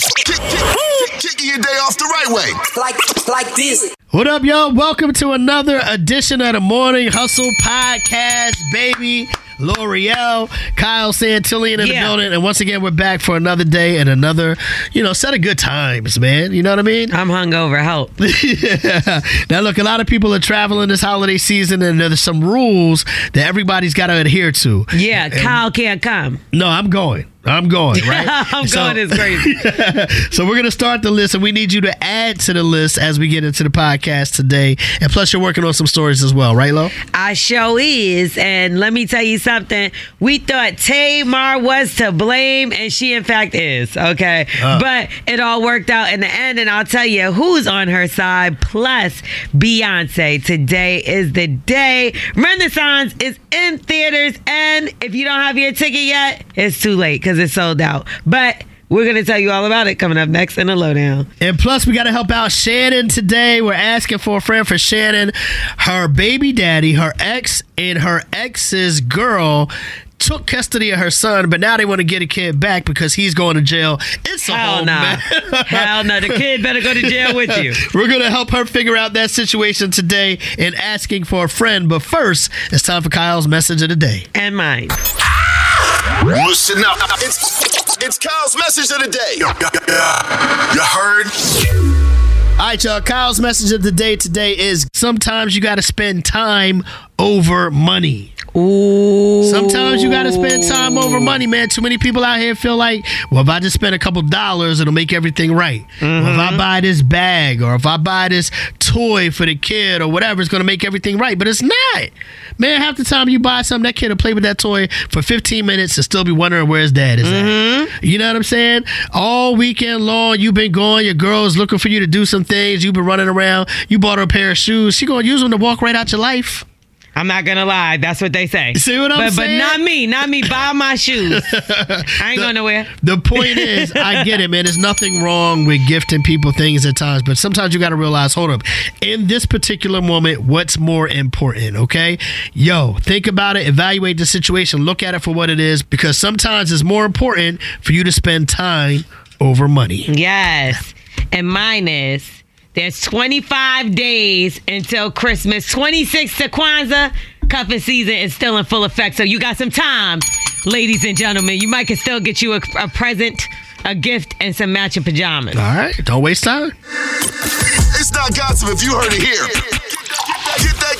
Kick, kick, kick, kicking your day off the right way. Like, like this. What up, y'all? Welcome to another edition of the Morning Hustle Podcast, baby. Lore'l, Kyle Santillian in the building. And once again, we're back for another day and another, you know, set of good times, man. You know what I mean? I'm hungover. Help. yeah. Now, look, a lot of people are traveling this holiday season, and there's some rules that everybody's got to adhere to. Yeah, Kyle can't come. No, I'm going. I'm going, right? I'm So- going is crazy. so we're gonna start the list, and we need you to add to the list as we get into the podcast today. And plus, you're working on some stories as well, right, Lo? I show is, and let me tell you something. We thought Tamar was to blame, and she in fact is. Okay, Uh. but it all worked out in the end, and I'll tell you who's on her side. Plus, Beyonce. Today is the day. Renaissance is in theaters, and if you don't have your ticket yet, it's too late because it's sold out. But we're gonna tell you all about it coming up next in the lowdown. And plus, we got to help out Shannon today. We're asking for a friend for Shannon. Her baby daddy, her ex, and her ex's girl took custody of her son, but now they want to get a kid back because he's going to jail. It's a Hell whole nah. Hell no. The kid better go to jail with you. We're going to help her figure out that situation today and asking for a friend. But first, it's time for Kyle's message of the day. And mine. Listen up. It's, it's Kyle's message of the day. You heard? All right, y'all. Kyle's message of the day today is sometimes you got to spend time over money. Ooh. Sometimes you got to spend time over money, man. Too many people out here feel like, well, if I just spend a couple dollars, it'll make everything right. Or if I mm-hmm. buy this bag, or if I buy this toy for the kid, or whatever, it's going to make everything right. But it's not. Man, half the time you buy something, that kid will play with that toy for 15 minutes and still be wondering where his dad is at. Mm-hmm. You know what I'm saying? All weekend long, you've been going. Your girl's looking for you to do some things. You've been running around. You bought her a pair of shoes. She going to use them to walk right out your life. I'm not gonna lie. That's what they say. See what I'm but, saying? But not me. Not me. Buy my shoes. I ain't going nowhere. The point is, I get it, man. There's nothing wrong with gifting people things at times, but sometimes you got to realize, hold up, in this particular moment, what's more important, okay? Yo, think about it, evaluate the situation, look at it for what it is, because sometimes it's more important for you to spend time over money. Yes. And mine is there's 25 days until Christmas, 26 to Kwanzaa. Cuffing season is still in full effect, so you got some time, ladies and gentlemen. You might can still get you a, a present, a gift, and some matching pajamas. All right, don't waste time. It's not gossip if you heard it here.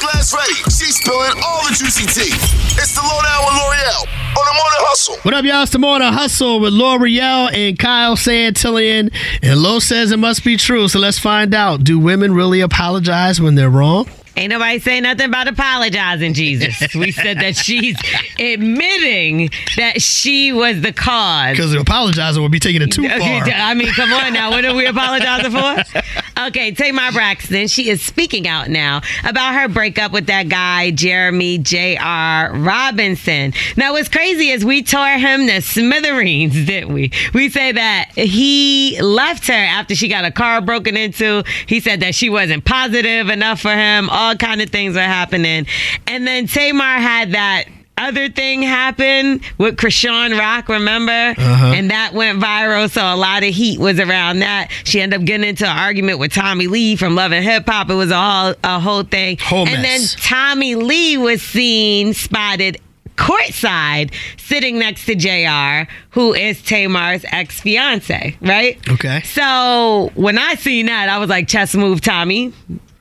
Glass ready. She's spilling all the juicy tea. It's the lowdown with Lore'l on the morning hustle. What up, y'all? It's the Morning Hustle with Lore'l and Kyle Santillian. And Lo says it must be true, so let's find out. Do women really apologize when they're wrong? Ain't nobody say nothing about apologizing, Jesus. We said that she's admitting that she was the cause. Because apologizing would be taking it too far. I mean, come on now. What are we apologizing for? Okay, Tamar Braxton. She is speaking out now about her breakup with that guy, Jeremy J.R. Robinson. Now, what's crazy is we tore him to smithereens, didn't we? We say that he left her after she got a car broken into. He said that she wasn't positive enough for him. All kind of things are happening. And then Tamar had that other thing happen with Krishan Rock, remember? Uh-huh. And that went viral, so a lot of heat was around that. She ended up getting into an argument with Tommie Lee from Love and Hip Hop. It was a whole, a whole thing. Whole and mess. then Tommie Lee was seen spotted courtside sitting next to JR, who is Tamar's ex fiance, right? Okay. So when I seen that, I was like, chess move, Tommie.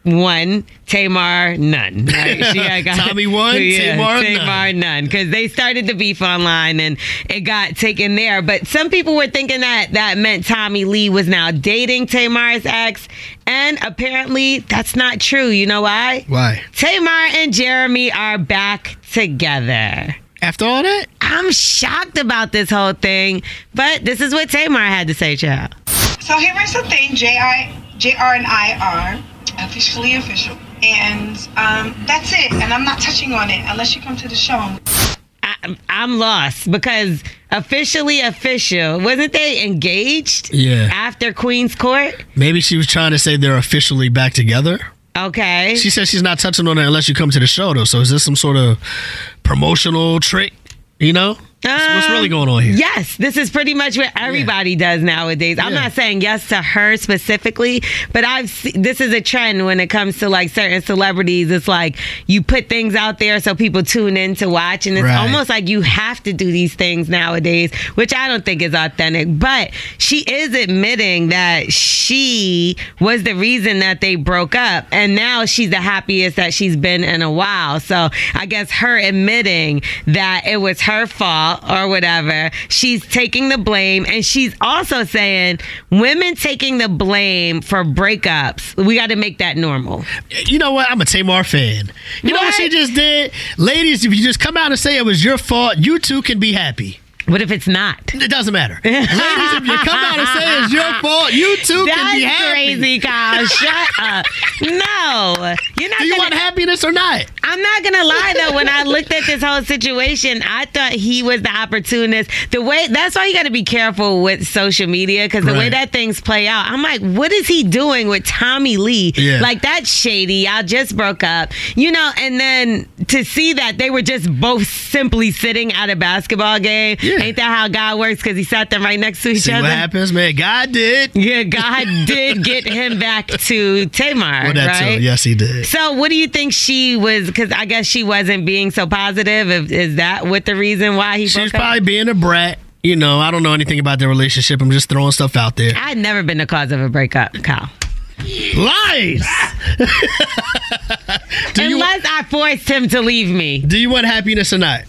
One, Tamar, none. Right? She had got- Tommie one, Tamar, none. Tamar, none. Because they started the beef online and it got taken there. But some people were thinking that that meant Tommie Lee was now dating Tamar's ex. And apparently that's not true. You know why? Why? Tamar and Jeremy are back together. After all that? I'm shocked about this whole thing, but this is what Tamar had to say, child. So here is the thing, JR, JR and I are officially official. And um, that's it. And I'm not touching on it unless you come to the show. I, I'm lost because officially official wasn't they engaged? Yeah. After Queen's Court. Maybe she was trying to say they're officially back together. Okay. She says she's not touching on it unless you come to the show, though. So is this some sort of promotional trick? You know? What's, what's really um, going on here? Yes, this is pretty much what everybody does nowadays. I'm Yeah. not saying yes to her specifically, but I've se- this is a trend when it comes to like certain celebrities. It's like you put things out there so people tune in to watch, and it's Right. almost like you have to do these things nowadays, which I don't think is authentic. But she is admitting that she was the reason that they broke up, and now she's the happiest that she's been in a while. So I guess her admitting that it was her fault or whatever, she's taking the blame, and she's also saying women taking the blame for breakups, we got to make that normal. You know what? I'm a Tamar fan. You know what What? she just did? Ladies, if you just come out and say it was your fault, you too can be happy. What if it's not? It doesn't matter. Ladies, if you come out and say it's your fault, you too can be That's happy. crazy, Kyle. Shut up. No, you're not Do you gonna. want happiness or not? I'm not gonna lie though. When I looked at this whole situation, I thought he was the opportunist. The way that's why you got to be careful with social media because the way that things play out, I'm like, what is he doing with Tommie Lee? Yeah. Like that's shady. Y'all just broke up, you know. And then to see that they were just both simply sitting at a basketball game. Yeah. Ain't that how God works? Because he sat them right next to each See other. what happens, man. God did. Yeah, God did get him back to Tamar, Well, that right? too. Yes, he did. So, what do you think she was? Because I guess she wasn't being so positive. Is that what the reason why he She was broke up? probably being a brat. You know, I don't know anything about their relationship. I'm just throwing stuff out there. I'd never been the cause of a breakup, Kyle. Lies. Unless I forced him to leave me. do you want happiness or not?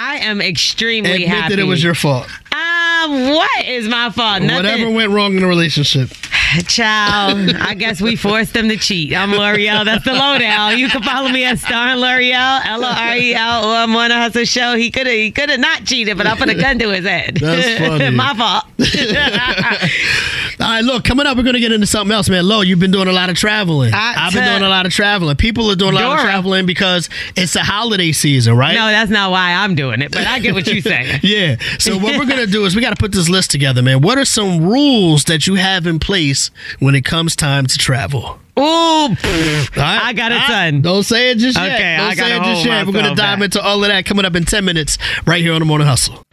I am extremely happy. Admit happy. that it was your fault. Um, what is my fault? Nothing. Whatever went wrong in the relationship. Child, I guess we forced them to cheat. I'm Lore'l. That's the lowdown. You can follow me at Star Lore'l, L O R E L, or I'm on a hustle show. He could have, he could have not cheated, but I put a gun to his head. That's funny. My fault. All right, look, coming up, we're going to get into something else, man. Lo, you've been doing a lot of traveling. I- I've been doing a lot of traveling. People are doing a lot of traveling because it's the holiday season, right? no, that's not why I'm doing it, but I get what you're saying. Yeah. So what we're gonna do is we got to put this list together, man. What are some rules that you have in place when it comes time to travel? Ooh, right? I got a Ah, ton. Don't say it just yet. Okay, Don't I say it just yet. We're gonna dive back. into all of that coming up in ten minutes, right here on the Morning Hustle.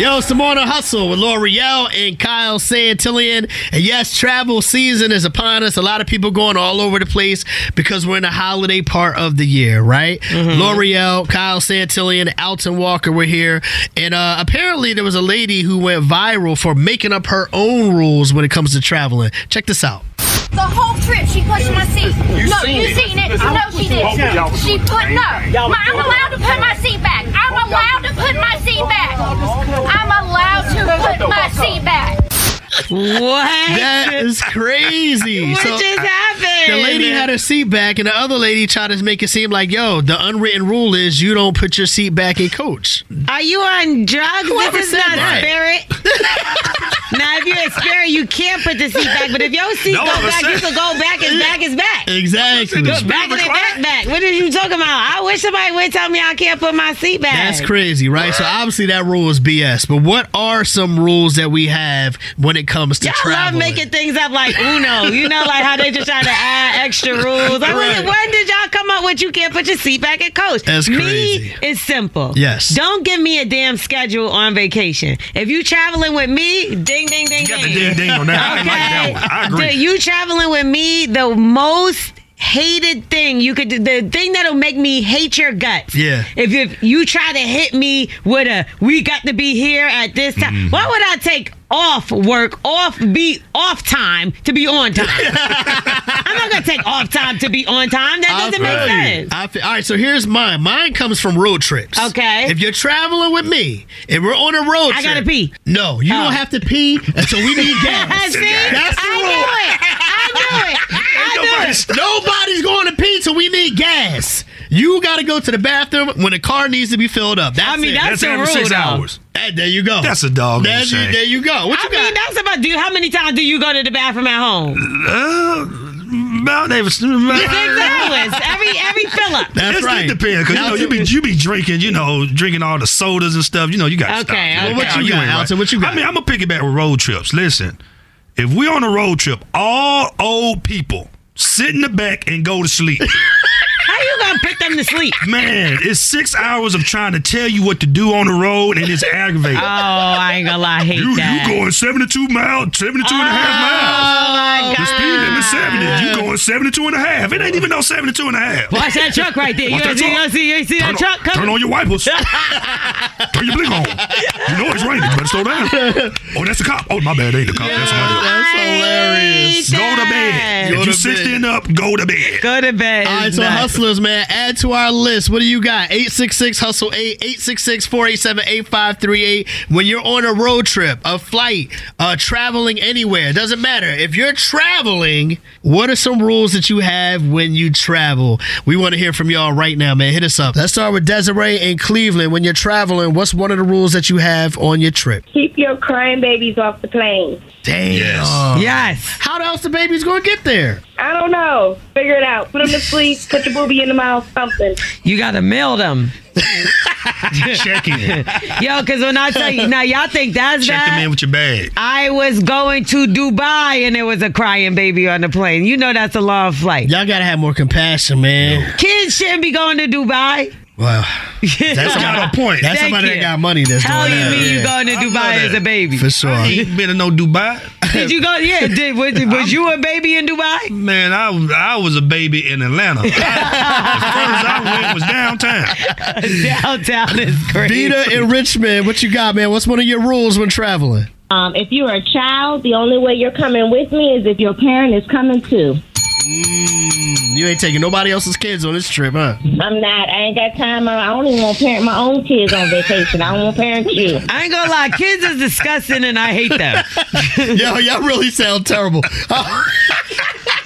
Yo, it's the Morning Hustle with Lore'l and Kyle Santillian. And yes, travel season is upon us. A lot of people going all over the place because we're in the holiday part of the year, right? Lore'l, Kyle Santillian, Alton Walker were here. And uh, apparently there was a lady who went viral for making up her own rules when it comes to traveling. Check this out. The whole trip, she pushed my seat. no, you seen it. No, she did. She put no. Ma, I'm allowed to put my seat back. I'm allowed to put my seat back. I'm allowed to put my seat back. What? That is crazy. what So- just happened? The lady had her seat back, and the other lady tried to make it seem like, yo, the unwritten rule is you don't put your seat back in coach. Are you on drugs? Whoever this is not that? spirit. now, if you're a spirit, you can't put the seat back. But if your seat No go back, said- you can go back and back is back. Exactly. Go back and back back. What are you talking about? I wish somebody would tell me I can't put my seat back. That's crazy, right? So obviously that rule is BS. But what are some rules that we have when it comes to Y'all traveling? love making things up like Uno. You know, like how they just try to add extra rules. Like, when, Right. when did y'all come up with you can't put your seat back at coach? That's Me, crazy. it's simple. Yes. Don't give me a damn schedule on vacation. If you traveling with me, ding, ding, ding, you got ding. the ding ding on that. I like that one. I agree. You traveling with me, the most hated thing you could do, the thing that'll make me hate your guts. Yeah. If, if you try to hit me with a, we got to be here at this time. Mm-hmm. Why would I take off work, off be off time to be on time? I'm not gonna take off time to be on time. That doesn't make sense. I feel- all right, so here's mine. Mine comes from road trips. Okay. If you're traveling with me and we're on a road trip I trip, gotta pee. No, you Oh. don't have to pee until we need gas. See? That's the I rule. knew it. I knew it. I knew it. Nobody's going to pee till we need gas. You got to go to the bathroom when the car needs to be filled up. That's I mean, it. that's That's the every rule, six though. hours. Hey, there you go. That's a dog. There, you, there you go. What I you mean, got? that's about. Do how many times do you go to the bathroom at home? Uh, about every. Six hours. Every every fill up. That's It's- right. It depends because you know you be you be drinking, you know, drinking all the sodas and stuff. You know, you got Okay, stop. okay. Well, what you got, ain't Alton? What you got? I mean, I'm gonna pick it back with road trips. Listen, if we're on a road trip, all old people sit in the back and go to sleep. How you gonna them to sleep? Man, it's six hours of trying to tell you what to do on the road, and it's aggravating. Oh, I ain't gonna lie, I hate you that. you going 72 miles, 72 and a half Oh miles. my The speed limit god. 70. You going 72 and a half. It ain't even no 72 and a half. Watch that truck right there. You Watch gonna that see, you truck. see, you see that Turn, truck on, turn on your wipers. turn your blink on. You know it's raining. Better slow down. Oh, that's the cop. Oh, my bad. Ain't the cop. That's somebody else. That's hilarious. Go to bed. that. If you to 60 and up, go to bed. Go to bed. All right, so nuts. hustlers, man, add to our list. What do you got? 866 Hustle 8, 866 487 8538. When you're on a road trip, a flight, uh, traveling anywhere, doesn't matter. If you're traveling, what are some rules that you have when you travel? We want to hear from y'all right now, man. Hit us up. Let's start with Desiree in Cleveland. When you're traveling, what's one of the rules that you have on your trip? Keep your crying babies off the plane. Damn. Yes. Yes. How else the baby's going to get there? I don't know. Figure it out. Put them to sleep. Put your booby in the mouth. Something. You gotta mail them. Check in. Yo, cause when I tell you now y'all think that's Check them bad. in with your bag. I was going to Dubai and there was a crying baby on the plane. You know that's a long flight. Y'all got to have more compassion, man. Kids shouldn't be going to Dubai. Wow. That's got a point. That's Thank somebody you. that got money that's Hell doing you that. mean you going to Dubai as a baby? For sure. I ain't been to no Dubai. Did you go? Yeah. Did, was, was you a baby in Dubai? Man, I, was- I was a baby in Atlanta. the furthest I went was downtown. Downtown is crazy. Vita in Richmond, what you got, man? What's one of your rules when traveling? Um, if you are a child, the only way you're coming with me is if your parent is coming too. Mm, you ain't taking nobody else's kids on this trip, huh? I'm not. I ain't got time. I don't even want to parent my own kids on vacation. I don't want to parent you. I ain't gonna lie, kids is disgusting and I hate them. Yo, y'all really sound terrible.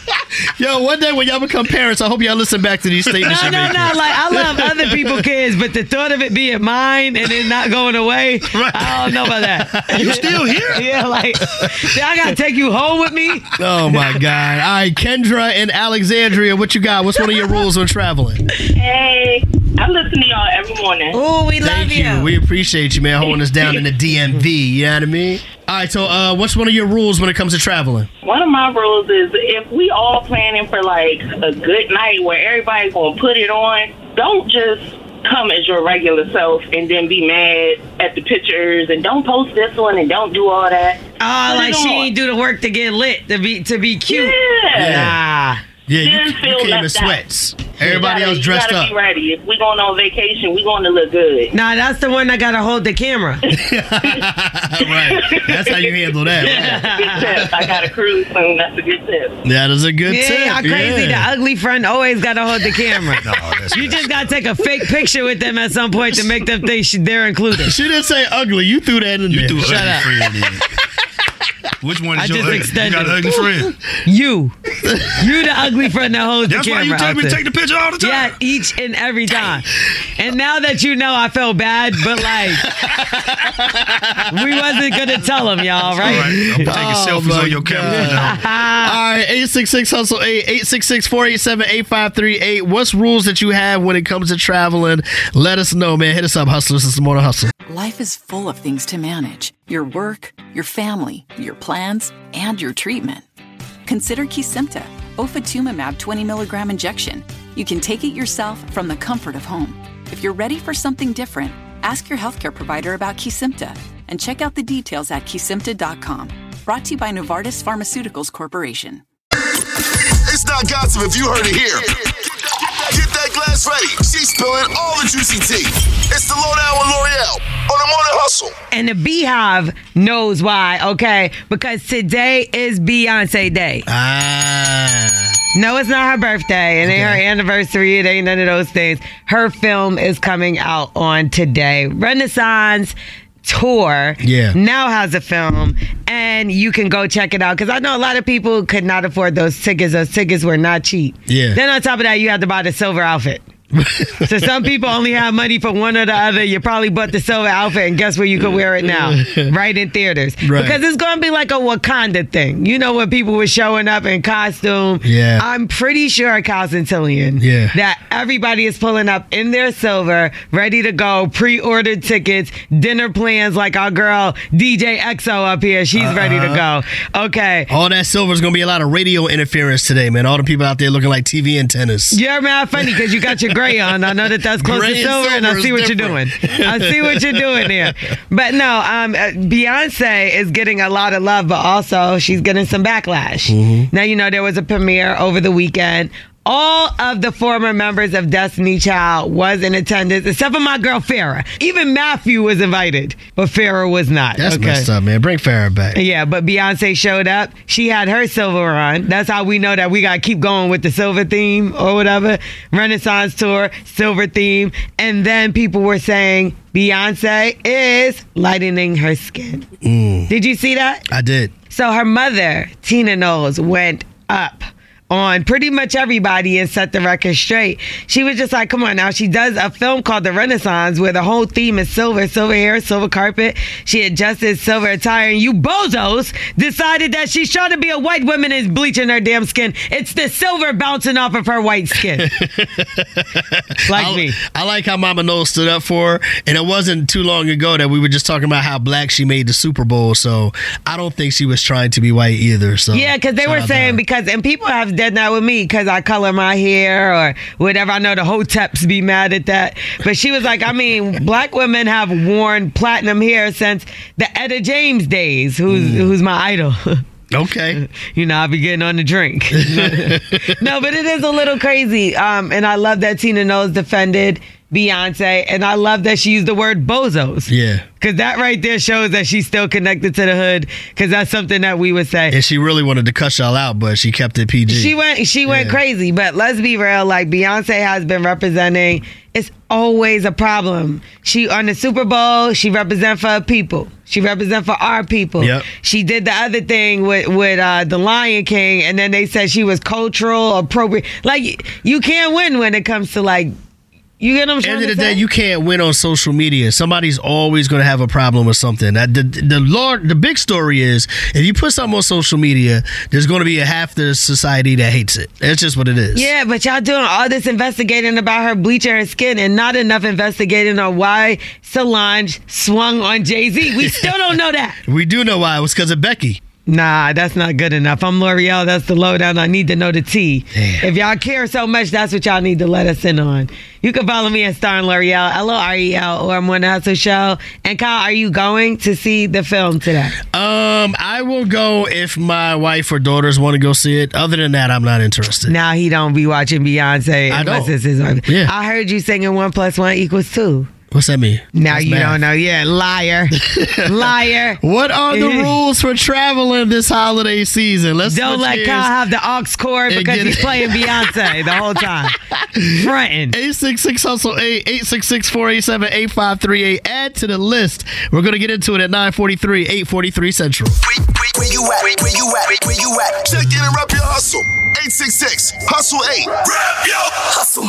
Yo, one day when y'all become parents, I hope y'all listen back to these statements. No, you're no, making. no. Like I love other people's kids, but the thought of it being mine and it not going away, I don't know about that. You still here? Yeah, like I gotta take you home with me. Oh my God! All right, Kendra and Alexandria, what you got? What's one of your rules when traveling? Hey, I listen to y'all every morning. Oh, we love you. you. We appreciate you, man, holding us down in the DMV. You know what I mean? All right, so uh, what's one of your rules when it comes to traveling? One of my rules is if we all planning for like a good night where everybody's gonna put it on, don't just come as your regular self and then be mad at the pictures and don't post this one and don't do all that. oh, Put like she on. ain't do the work to get lit to be to be cute. Yeah. Nah. Yeah, you, Didn't you came in left out. sweats. Everybody gotta- else dressed you gotta up. Be ready. If we going on vacation, we going to look good. Nah, that's the one that gotta hold the camera. right. That's how you handle that. Right? Good tip. I got a cruise soon. That's a good tip. That is a good yeah, tip. y'all crazy. Yeah. The ugly friend always gotta hold the camera. No, that's You that's- just gotta take a fake picture with them at some point to make them think they're included. She didn't say ugly. You threw that in You there. threw an Shut ugly up. friend in. Which one is I your just ugly? extended You got an ugly friend. You, you the ugly friend that holds That's the why camera. you tell out me to there. take the picture all the time. Yeah, each and every time. And now that you know, I felt bad, but like, we wasn't gonna tell him, y'all, All right? right, I'm taking Oh, selfies my on your camera. God. All right, 866 Hustle 8, 866 487 8538. What's rules that you have when it comes to traveling? Let us know, man. Hit us up, Hustlers. This is Morning Hustle. Life is full of things to manage your work, your family, your plans, and your treatment. Consider Kesimpta, ofatumumab 20 milligram injection. You can take it yourself from the comfort of home. If you're ready for something different, ask your healthcare provider about Kesimpta and check out the details at kesimpta.com. Brought to you by Novartis Pharmaceuticals Corporation. It's not gossip if you heard it here. Get that glass ready. She's spilling all the juicy tea. It's the lowdown with Lore'l on the morning hustle. And the BeyHive knows why, okay? Because today is Beyonce Day. Ah. No, it's not her birthday. It ain't her anniversary. It ain't none of those things. Her film is coming out on today. Renaissance tour Yeah. now has a film and you can go check it out because i know a lot of people could not afford those tickets those tickets were not cheap Yeah. then on top of that you had to buy the silver outfit so some people only have money for one or the other. You probably bought the silver outfit, and guess where you could wear it now? right in theaters. Right. Because it's going to be like a Wakanda thing. You know when people were showing up in costume. Yeah. I'm pretty sure, Cal Santillian, Yeah. that everybody is pulling up in their silver, ready to go, pre-ordered tickets, dinner plans like our girl DJ EXO up here. She's uh-huh. ready to go. Okay. All that silver is gonna be a lot of radio interference today, man. All the people out there looking like TV antennas. You're mad funny because you got your gray on. I know that that's close Gray to and silver, and I see what you're doing. I see what you're doing there. But no, um, uh, Beyonce is getting a lot of love, but also she's getting some backlash. Mm-hmm. Now you know there was a premiere over the weekend. All of the former members of Destiny Child was in attendance, except for my girl Farrah. Even Matthew was invited, but Farrah was not. That's okay? messed up, man. Bring Farrah back. Yeah, but Beyonce showed up. She had her silver on. That's how we know that we gotta keep going with the silver theme or whatever. Renaissance tour, silver theme. And then people were saying Beyonce is lightening her skin. Did you see that? I did. So her mother, Tina Knowles, went up on pretty much everybody and set the record straight. She was just like, come on now. She does a film called The Renaissance where the whole theme is silver, silver hair, silver carpet. She adjusted silver attire, and you bozos decided that she's trying to be a white woman and is bleaching her damn skin. It's the silver bouncing off of her white skin. like I, me. I like how Mama Knowles stood up for her, and it wasn't too long ago that we were just talking about how black she made the Super Bowl. So I don't think she was trying to be white either. So Yeah, because they were saying because and people have done that with me because I color my hair or whatever. I know the hoteps be mad at that, but she was like, I mean, black women have worn platinum hair since the Etta James days, who's Mm. who's my idol. okay, you know, I'll be getting on the drink. no, but it is a little crazy. Um, and I love that Tina Knowles defended Beyonce, and I love that she used the word bozos. yeah, Cause that right there shows that she's still connected to the hood. Cause that's something that we would say. and she really wanted to cuss y'all out, but she kept it PG. She went she went Yeah. crazy, but let's be real, like Beyonce has been representing it's always a problem. She on the Super Bowl, she represent for people. She represent for our people. Yep. She did the other thing with with uh, the Lion King, and then they said she was cultural appropriate. Like you can't win when it comes to like you get what I'm trying End of the day, you can't win on social media. Somebody's always going to have a problem with something. That the, the Lord, the big story is if you put something on social media, there's going to be a half the society that hates it. That's just what it is. Yeah, but y'all doing all this investigating about her bleaching her skin and not enough investigating on why Solange swung on Jay Z. We still don't know that. We do know why. It was because of Becky. Nah, that's not good enough. I'm Lore'l. That's the lowdown. I need to know the T. Damn. If y'all care so much, that's what y'all need to let us in on. You can follow me at Star and Lore'l, L O R E L, or I'm on the Hustle Show. And Kyle, are you going to see the film today? Um, I will go if my wife or daughters want to go see it. Other than that, I'm not interested. Now he don't be watching Beyonce I unless don't. it's his wife. Yeah. I heard you singing one plus one equals two. What's that mean? Now That's you math. don't know. Yeah, liar. liar. What are the rules for traveling this holiday season? Let's Don't let gears. Kyle have the aux cord because he's playing Beyonce the whole time. Fronting. 866 Hustle 8 866 487 8538. Add to the list. We're going to get into it at 943, 843 Central. Where, where, where you at? Where, where you at? Where, where you at? Check in and rep your hustle. 866 Hustle 8. Rep your hustle.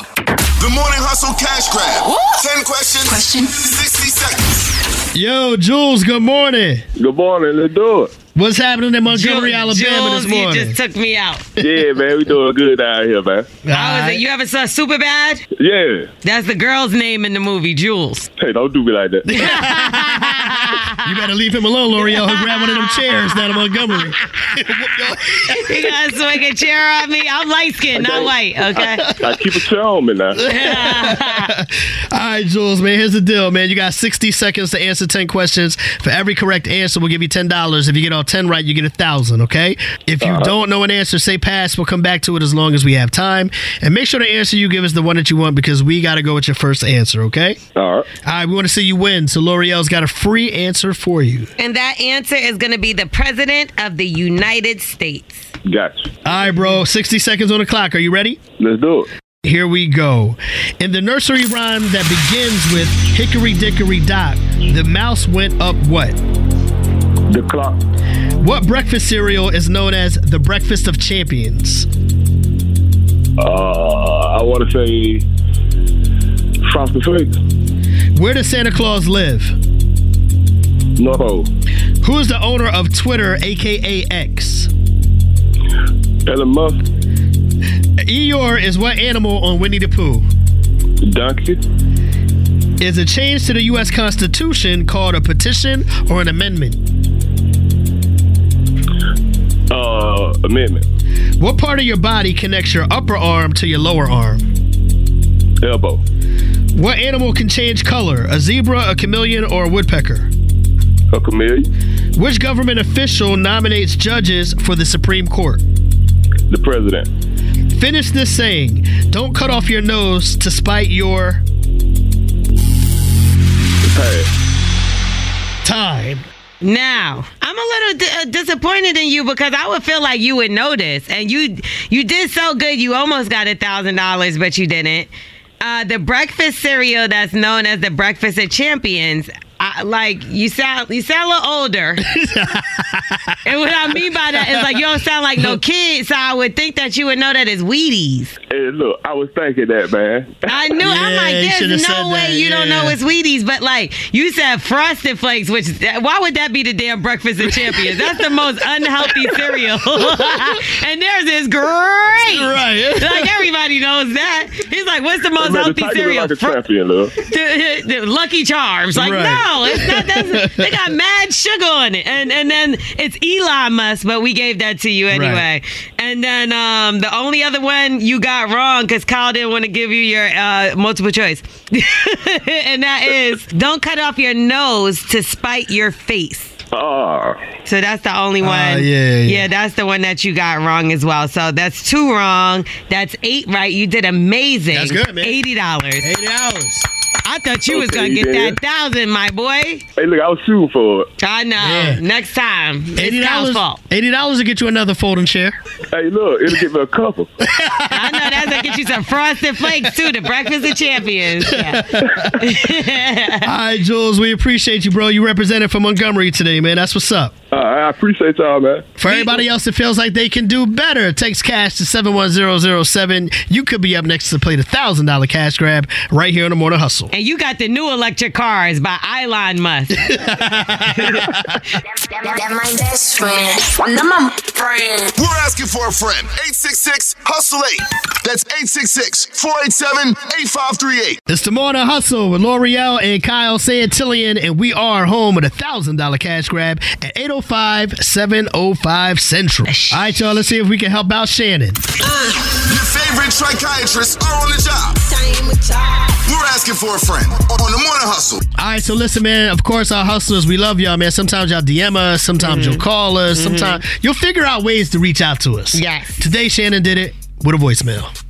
The Morning Hustle Cash Grab. 10 questions. Question. 60 seconds. Yo, Jules, good morning. Good morning. Let's do it. What's happening in Montgomery, Jules, Alabama Jules, this morning? You just took me out. Yeah, man. We doing good out here, man. How is it? You ever saw Superbad? Yeah. That's the girl's name in the movie, Jules. Hey, don't do me like that. You better leave him alone, Lore'l. He'll grab one of them chairs down in Montgomery. You gotta swing a chair at me. I'm light skinned, not white, okay? I keep a chair on me now. All right, Jules, man, here's the deal, man. You got 60 seconds to answer 10 questions. For every correct answer, we'll give you $10. If you get all 10 right, you get a 1000 okay? If you don't know an answer, say pass. We'll come back to it as long as we have time. And make sure the answer you give is the one that you want because we got to go with your first answer, okay? All right. All right, we want to see you win. So Lore'l's got a free answer for you. And that answer is gonna be the President of the United States. Gotcha. All right, bro. 60 seconds on the clock. Are you ready? Let's do it. Here we go. In the nursery rhyme that begins with Hickory Dickory Dock, the mouse went up what? The clock. What breakfast cereal is known as the breakfast of champions? Uh, I want to say Frosted Flakes. Where does Santa Claus live? Pole. Who is the owner of Twitter, aka X? Elon Musk. Eeyore is what animal on Winnie the Pooh? Donkey. Is a change to the U.S. Constitution called a petition or an amendment? Uh, amendment. What part of your body connects your upper arm to your lower arm? Elbow. What animal can change color? A zebra, a chameleon, or a woodpecker? A chameleon. Which government official nominates judges for the Supreme Court? The president. Finish this saying. Don't cut off your nose to spite your Pass. time. Now, I'm a little di- uh, disappointed in you because I would feel like you would know this, and you you did so good. You almost got a thousand dollars, but you didn't. Uh, the breakfast cereal that's known as the Breakfast of Champions. I, like you sound, you sound a little older, and what I mean by that is like you don't sound like no kid. So I would think that you would know that it's Wheaties. Hey, look, I was thinking that, man. I knew. I'm Yeah, like, there's no way that, you don't yeah. know it's Wheaties. But like, you said Frosted Flakes, which why would that be the damn breakfast of champions? That's the most unhealthy cereal, and theirs is great. Right. Like everybody knows that. He's like, what's the most Man, the healthy cereal? like a champion, look. the, the Lucky Charms. Like, Right. no, it's not. That's, they got mad sugar on it, and and then it's Elon Musk, but we gave that to you anyway. And then um, the only other one you got wrong because Kyle didn't want to give you your uh, multiple choice, and that is don't cut off your nose to spite your face. Ah, So that's the only one. Ah, yeah, yeah. that's the one that you got wrong as well. So that's two wrong. That's eight right. You did amazing. That's good, man. Eighty dollars. Eighty hours. I thought you was gonna get did. that thousand, my boy. hey, look, I was shooting for it. I know. Yeah. Next time, eighty dollars. fault. Eighty dollars to get you another folding chair. Hey, look, it'll give me a couple. I know that's gonna get you some frosted flakes too. The breakfast of champions. Yeah. All right, Jules, we appreciate you, bro. You represented for Montgomery today, man. That's what's up. Uh, I appreciate y'all, man. For anybody else that feels like they can do better, text cash to 71007. You could be up next to play the $1,000 cash grab right here on the Morning Hustle. and you got the new electric cars by Elon Musk. That my best friend. I'm my friend. We're asking for a friend. 866 Hustle 8. That's 866 487 8538. It's the Morning Hustle with Lore'l and Kyle Santillian, and we are home with a $1,000 cash grab at 805 705 Central. All right, y'all, let's see if we can help out Shannon. Uh, your favorite psychiatrists are on the job. We're asking for a friend on the Morning Hustle. All right, so listen, man. Of course, our hustlers, we love y'all, man. Sometimes y'all DM us, sometimes you'll mm-hmm. call us, mm-hmm. sometimes you'll figure out ways to reach out to us. Yes. Today, Shannon did it with a voicemail.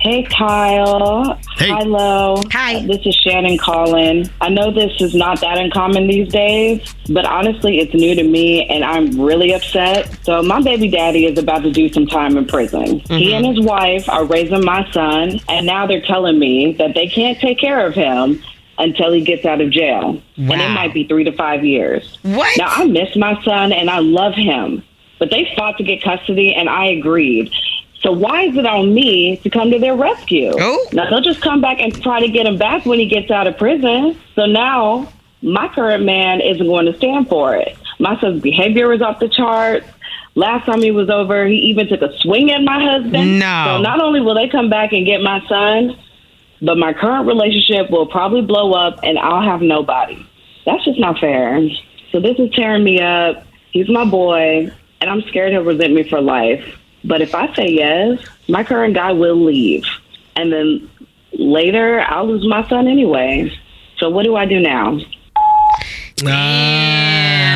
Hey, Kyle. Hey. Hello. Hi. Uh, this is Shannon calling. I know this is not that uncommon these days, but honestly, it's new to me and I'm really upset. So, my baby daddy is about to do some time in prison. He mm-hmm. and his wife are raising my son, and now they're telling me that they can't take care of him until he gets out of jail. And it might be three to five years. What? Now, I miss my son and I love him, but they fought to get custody and I agreed. So why is it on me to come to their rescue? Oh. Now they'll just come back and try to get him back when he gets out of prison. So now my current man isn't going to stand for it. My son's behavior is off the charts. Last time he was over, he even took a swing at my husband. No. So not only will they come back and get my son, but my current relationship will probably blow up and I'll have nobody. That's just not fair. So this is tearing me up. He's my boy, and I'm scared he'll resent me for life. But if I say yes, my current guy will leave. And then later, I'll lose my son anyway. So what do I do now?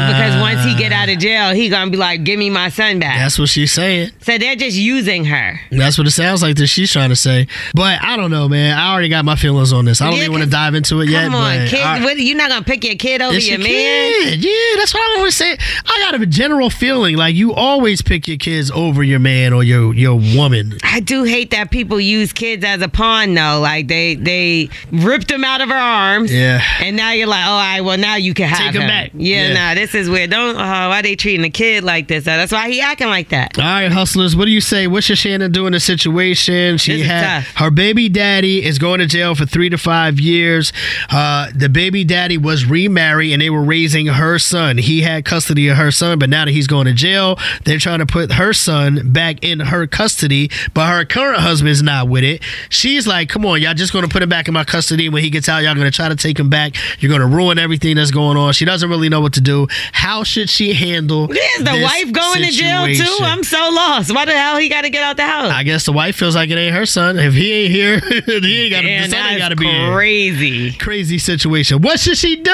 Damn, because once he get ah. out of jail, he gonna be like, "Give me my son back." That's what she's saying. so they're just using her. That's what it sounds like that she's trying to say. But I don't know, man. I already got my feelings on this. I don't Yeah, even want to dive into it yet. Come on, kid. I- what, you're not gonna pick your kid over your your man. kid. Yeah, that's what I always say. I got a general feeling like you always pick your kids over your man or your your woman. I do hate that people use kids as a pawn, though. Like they they ripped them out of her arms. Yeah. And now you're like, oh, all right, well now you can have Take him back. Yeah, Yeah. nah, this is weird. Don't. Oh, why they treating the kid like this? That's why he acting like that. All right, hustlers, what do you say? What's your Shannon doing in the situation? She This had tough. her baby daddy is going to jail for three to five years. Uh, the baby daddy was remarried and they were raising her son. He had custody of her son, but now that he's going to jail, they're trying to put her son back in her custody. But her current husband's not with it. She's like, "Come on, y'all just going to put him back in my custody. When he gets out, y'all going to try to take him back. You're going to ruin everything that's going on." She doesn't really know what to do. How should she handle? Is the this wife going to jail too? I'm so lost. Why the hell he got to get out the house? I guess the wife feels like it ain't her son. If he ain't here, he ain't got to. Damn, The son ain't got to be here. crazy. Crazy situation. What should she do?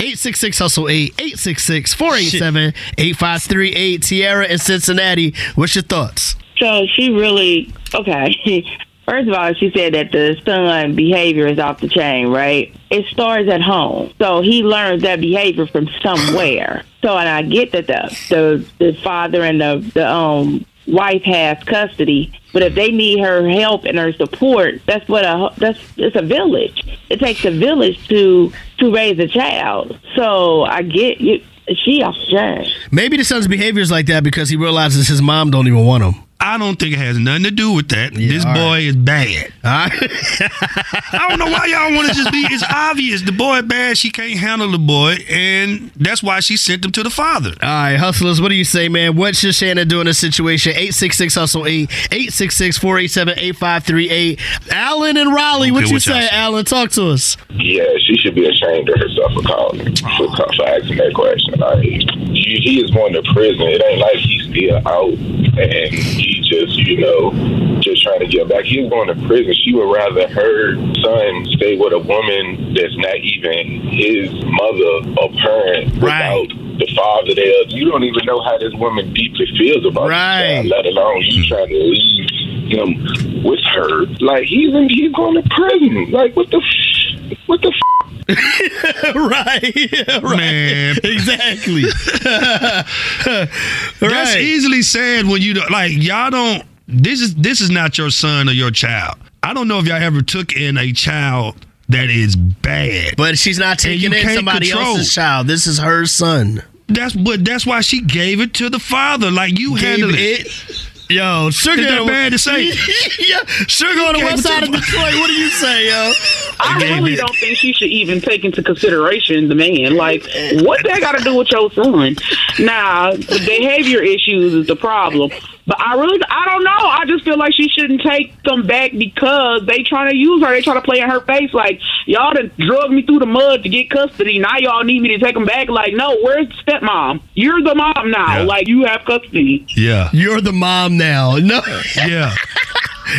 866 Hustle 8 866 487 8538. Tierra in Cincinnati. What's your thoughts? So she really okay. First of all, she said that the son behavior is off the chain, right? It starts at home, so he learns that behavior from somewhere. So, and I get that the the, the father and the the um wife has custody, but if they need her help and her support, that's what a that's it's a village. It takes a village to to raise a child. So I get you. She off the chain. Maybe the son's behavior is like that because he realizes his mom don't even want him. I don't think it has nothing to do with that. this all boy is bad. All right. I don't know why y'all want to just be. It's obvious the boy bad. She can't handle the boy, and that's why she sent him to the father. All right, hustlers, what do you say, man? What should Shannon do in this situation? 866 Hustle 8 866 487 8538. Alan and Raleigh, what Okay, you what y'all say, say? Alan? Talk to us. Yeah, she should be ashamed of herself for calling, for, for asking that question. Like, he, he is going to prison. It ain't like he's still out and he just, you know, just trying to get back. He's going to prison. She would rather her son stay with a woman that's not even his mother or parent right. without the father there. You don't even know how this woman deeply feels about right. child, let alone you hmm. trying to leave him with her. Like he's in, he's going to prison. Like what the f- what the f- right, right. Man. Exactly. That's Right. easily said when you don't- like y'all don't. This is this is not your son or your child. I don't know if y'all ever took in a child that is bad, But she's not taking in somebody control. else's child. This is her son. That's but that's why she gave it to the father. Like you Gave handle it. it. Yo, sugar. Is that bad to say? yeah, sugar on the Gave west side of the- Detroit. What do you say, yo? I really don't think she should even take into consideration the man. Like, what that got to do with your son? Now, the behavior issues is the problem. But I really, I don't know. I just feel like she shouldn't take them back because they trying to use her. They trying to play in her face. Like, y'all done drug me through the mud to get custody. Now y'all need me to take them back. Like, no, where's the stepmom? You're the mom now. Yeah. Like, you have custody. Yeah. You're the mom now. No. Yeah.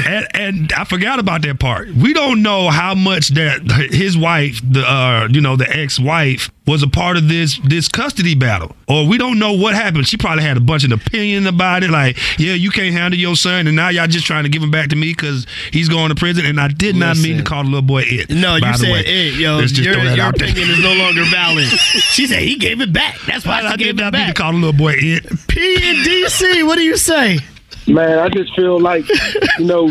And, and I forgot about that part. We don't know how much that his wife, the uh, you know, the ex-wife, was a part of this this custody battle, or we don't know what happened. She probably had a bunch of opinion about it, like, yeah, you can't handle your son, and now y'all just trying to give him back to me because he's going to prison. And I did not mean to call the little boy it. No, you said way. it, yo. Let's just your throw that your out there. opinion is no longer valid. she said he gave it back. That's why I she did not mean to call the little boy it. P and DC, what do you say? Man, I just feel like, you know,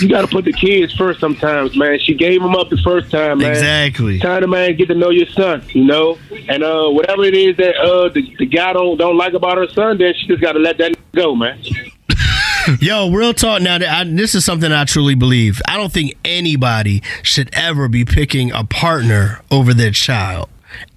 you got to put the kids first sometimes, man. She gave them up the first time, man. Exactly. Time to, man, get to know your son, you know? And uh, whatever it is that uh, the, the guy don't, don't like about her son, then she just got to let that go, man. Yo, real talk. Now, I, this is something I truly believe. I don't think anybody should ever be picking a partner over their child.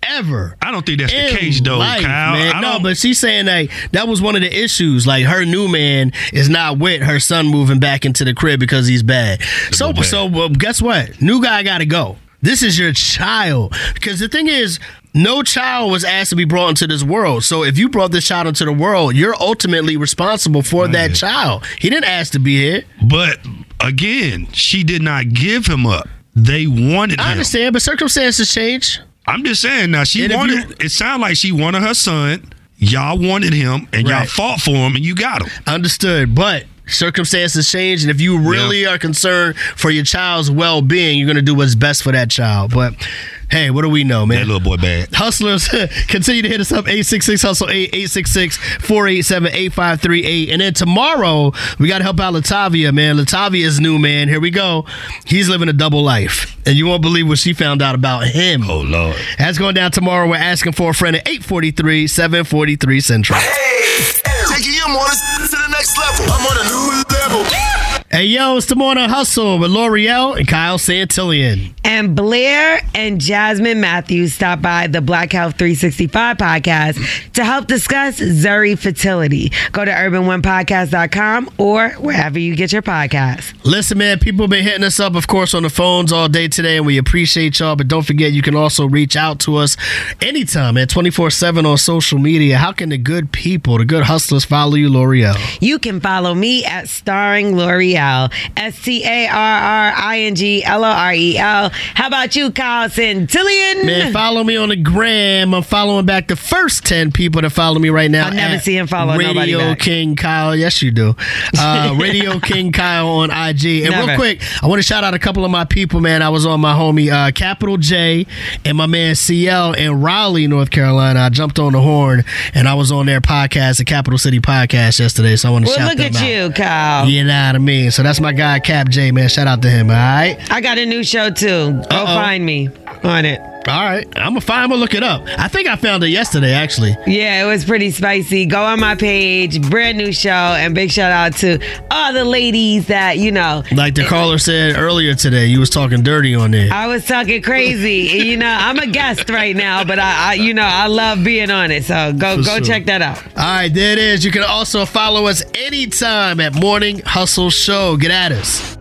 Ever. I don't think that's the case, though, life, Kyle. man. No, but she's saying that that was one of the issues. Like her new man is not with her son moving back into the crib because he's bad. So, bad. so well, guess what? New guy got to go. This is your child. Because the thing is, no child was asked to be brought into this world. So if you brought this child into the world, you're ultimately responsible for that child. He didn't ask to be here. But again, she did not give him up. They wanted I him. understand, but circumstances change. I'm just saying now she And wanted it sounded like she wanted her son. Y'all wanted him and y'all fought for him and you got him. Understood, but circumstances change, and if you really are concerned for your child's well-being, you're going to do what's best for that child. But Hey, what do we know, man? That little boy bad. Hustlers, continue to hit us up 866 Hustle 8 866 487 8538. And then tomorrow, we got to help out Latavia, man. Latavia is new, man. Here we go. He's living a double life. And you won't believe what she found out about him. Oh, Lord. That's going down tomorrow. We're asking for a friend at 843 743 Central. Hey, Taking your mornings to the next level. I'm on a new level. Hey, yo, it's the Morning Hustle with Lore'l and Kyle Santillian. And Blair and Jasmine Matthews stopped by the Black Health 365 podcast to help discuss Zuri fertility. Go to urban1podcast.com or wherever you get your podcasts. Listen, man, people have been hitting us up, of course, on the phones all day today, and we appreciate y'all. But don't forget, you can also reach out to us anytime at 24 7 on social media. How can the good people, the good hustlers, follow you, Lore'l? You can follow me at Starring Lore'l. S T A R R I N G L O R E L. How about you, Kyle Santillian? Man, follow me on the gram. I'm following back the first 10 people that follow me right now. I never see him follow Radio nobody back. King Kyle. Yes, you do. Uh, Radio King Kyle on IG. And real quick, I want to shout out a couple of my people, man. I was on my homie uh, Capital J and my man CL in Raleigh, North Carolina. I jumped on the horn and I was on their podcast, the Capital City Podcast, yesterday. So I want to Well, shout look them at out. you, Kyle. You know what I mean? So that's my guy, Cap J, man. Shout out to him, all right? I got a new show too. Go Uh-oh. find me on it. All right. I'm to find, I'm to look it up. I think I found it yesterday, actually. Yeah, it was pretty spicy. Go on my page, brand new show, and big shout out to all the ladies that you know. Like the caller said earlier today, you was talking dirty on there. I was talking crazy. you know, I'm a guest right now, but I, I, you know, I love being on it. So go, For go sure. check that out. All right, there it is. You can also follow us anytime at Morning Hustle Show. Get at us.